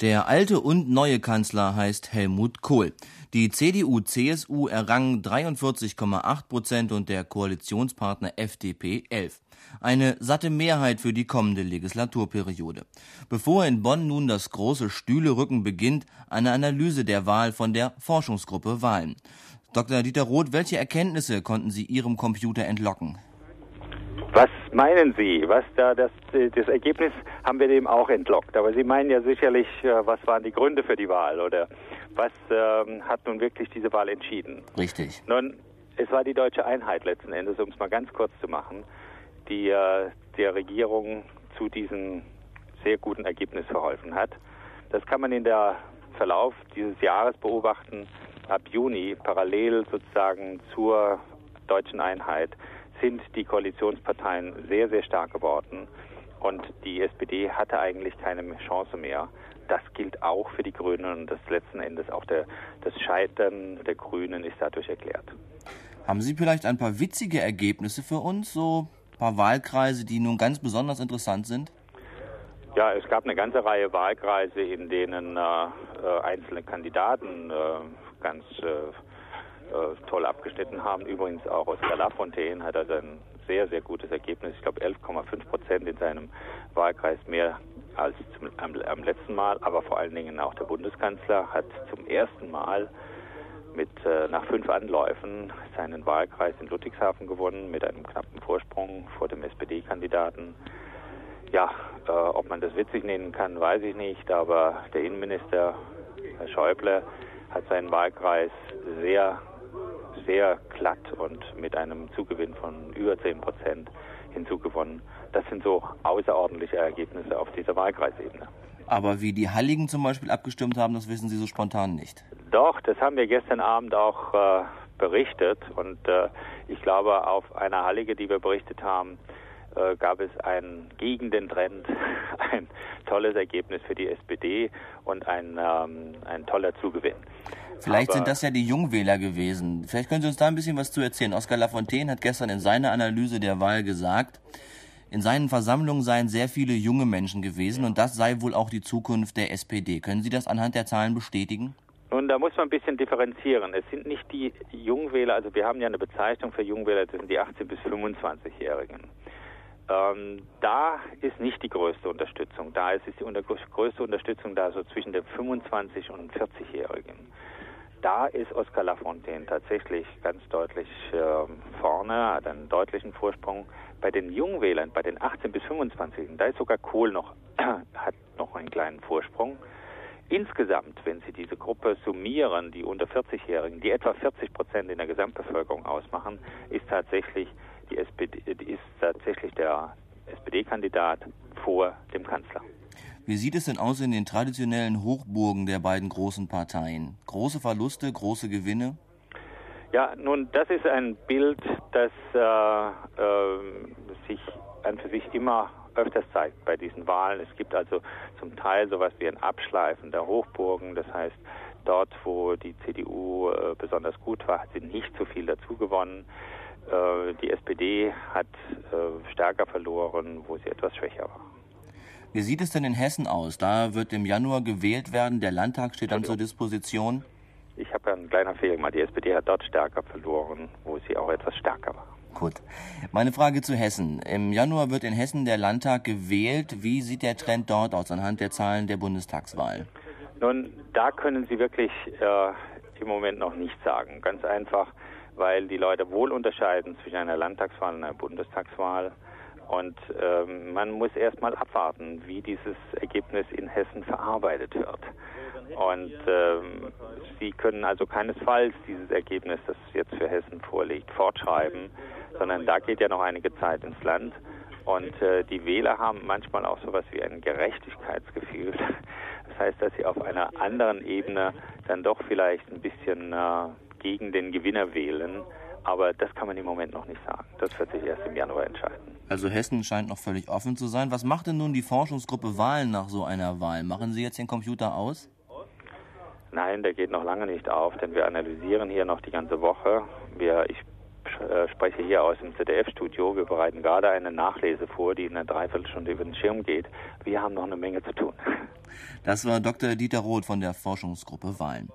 Der alte und neue Kanzler heißt Helmut Kohl. Die CDU-CSU errang 43,8 Prozent und der Koalitionspartner FDP 11. Eine satte Mehrheit für die kommende Legislaturperiode. Bevor in Bonn nun das große Stühlerücken beginnt, eine Analyse der Wahl von der Forschungsgruppe Wahlen. Dr. Dieter Roth, welche Erkenntnisse konnten Sie Ihrem Computer entlocken? Was meinen Sie? Was da das, das Ergebnis haben wir dem auch entlockt. Aber Sie meinen ja sicherlich, äh, was waren die Gründe für die Wahl oder was ähm, hat nun wirklich diese Wahl entschieden? Richtig. Nun, es war die deutsche Einheit letzten Endes, um es mal ganz kurz zu machen, die äh, der Regierung zu diesem sehr guten Ergebnis verholfen hat. Das kann man in der Verlauf dieses Jahres beobachten. Ab Juni, parallel sozusagen zur deutschen Einheit, sind die Koalitionsparteien sehr, sehr stark geworden. Und die SPD hatte eigentlich keine Chance mehr. Das gilt auch für die Grünen und das letzten Endes auch der, das Scheitern der Grünen ist dadurch erklärt. Haben Sie vielleicht ein paar witzige Ergebnisse für uns, so ein paar Wahlkreise, die nun ganz besonders interessant sind? Ja, es gab eine ganze Reihe Wahlkreise, in denen äh, äh einzelne Kandidaten äh, ganz äh, äh, toll abgeschnitten haben. Übrigens auch Oskar Lafontaine hat also ein sehr, sehr gutes Ergebnis. Ich glaube 11,5 Prozent in seinem Wahlkreis mehr als zum, am, am, letzten Mal. Aber vor allen Dingen auch der Bundeskanzler hat zum ersten Mal mit äh, nach fünf Anläufen seinen Wahlkreis in Ludwigshafen gewonnen mit einem knappen Vorsprung vor dem SPD-Kandidaten. Ja, äh, ob man das witzig nennen kann, weiß ich nicht. Aber der Innenminister Herr Schäuble hat seinen Wahlkreis sehr sehr glatt und mit einem Zugewinn von über 10 Prozent hinzugewonnen. Das sind so außerordentliche Ergebnisse auf dieser Wahlkreisebene. Aber wie die Halligen zum Beispiel abgestimmt haben, das wissen Sie so spontan nicht. Doch, das haben wir gestern Abend auch äh, berichtet. Und äh, ich glaube, auf einer Hallige, die wir berichtet haben, äh, gab es ein gegen den Trend ein tolles Ergebnis für die SPD und ein, ähm, ein toller Zugewinn. Vielleicht Aber sind das ja die Jungwähler gewesen. Vielleicht können Sie uns da ein bisschen was zu erzählen. Oskar Lafontaine hat gestern in seiner Analyse der Wahl gesagt, in seinen Versammlungen seien sehr viele junge Menschen gewesen und das sei wohl auch die Zukunft der SPD. Können Sie das anhand der Zahlen bestätigen? Nun, da muss man ein bisschen differenzieren. Es sind nicht die Jungwähler, also wir haben ja eine Bezeichnung für Jungwähler, das sind die 18- bis 25-Jährigen. Ähm, da ist nicht die größte Unterstützung. Da ist, die unter größte Unterstützung da so zwischen den 25- und 40-Jährigen da ist Oskar Lafontaine tatsächlich ganz deutlich äh, vorne, hat einen deutlichen Vorsprung. Bei den Jungwählern, bei den 18 bis 25, da ist sogar Kohl noch, hat noch einen kleinen Vorsprung. Insgesamt, wenn Sie diese Gruppe summieren, die unter 40-Jährigen, die etwa 40 Prozent in der Gesamtbevölkerung ausmachen, ist tatsächlich die SPD, ist tatsächlich der SPD-Kandidat vor dem Kanzler. Wie sieht es denn aus in den traditionellen Hochburgen der beiden großen Parteien? Große Verluste, große Gewinne? Ja, nun, das ist ein Bild, das äh, äh, sich an für sich immer öfters zeigt bei diesen Wahlen. Es gibt also zum Teil sowas wie ein Abschleifen der Hochburgen. Das heißt, dort, wo die CDU äh, besonders gut war, hat sie nicht so viel dazu gewonnen. Äh, die SPD hat äh, stärker verloren, wo sie etwas schwächer war. Wie sieht es denn in Hessen aus? Da wird im Januar gewählt werden. Der Landtag steht dann zur Disposition. Ich habe ja einen kleinen Fehler gemacht. Die SPD hat dort stärker verloren, wo sie auch etwas stärker war. Gut. Meine Frage zu Hessen. Im Januar wird in Hessen der Landtag gewählt. Wie sieht der Trend dort aus anhand der Zahlen der Bundestagswahl? Nun, da können Sie wirklich äh, im Moment noch nichts sagen. Ganz einfach, weil die Leute wohl unterscheiden zwischen einer Landtagswahl und einer Bundestagswahl. Und ähm, man muss erstmal abwarten, wie dieses Ergebnis in Hessen verarbeitet wird. Und ähm, Sie können also keinesfalls dieses Ergebnis, das jetzt für Hessen vorliegt, fortschreiben, sondern da geht ja noch einige Zeit ins Land. Und äh, die Wähler haben manchmal auch sowas wie ein Gerechtigkeitsgefühl. Das heißt, dass sie auf einer anderen Ebene dann doch vielleicht ein bisschen äh, gegen den Gewinner wählen. Aber das kann man im Moment noch nicht sagen. Das wird sich erst im Januar entscheiden. Also Hessen scheint noch völlig offen zu sein. Was macht denn nun die Forschungsgruppe Wahlen nach so einer Wahl? Machen Sie jetzt den Computer aus? Nein, der geht noch lange nicht auf, denn wir analysieren hier noch die ganze Woche. Wir, ich äh, spreche hier aus dem ZDF-Studio. Wir bereiten gerade eine Nachlese vor, die in einer Dreiviertelstunde über den Schirm geht. Wir haben noch eine Menge zu tun. Das war Dr. Dieter Roth von der Forschungsgruppe Wahlen.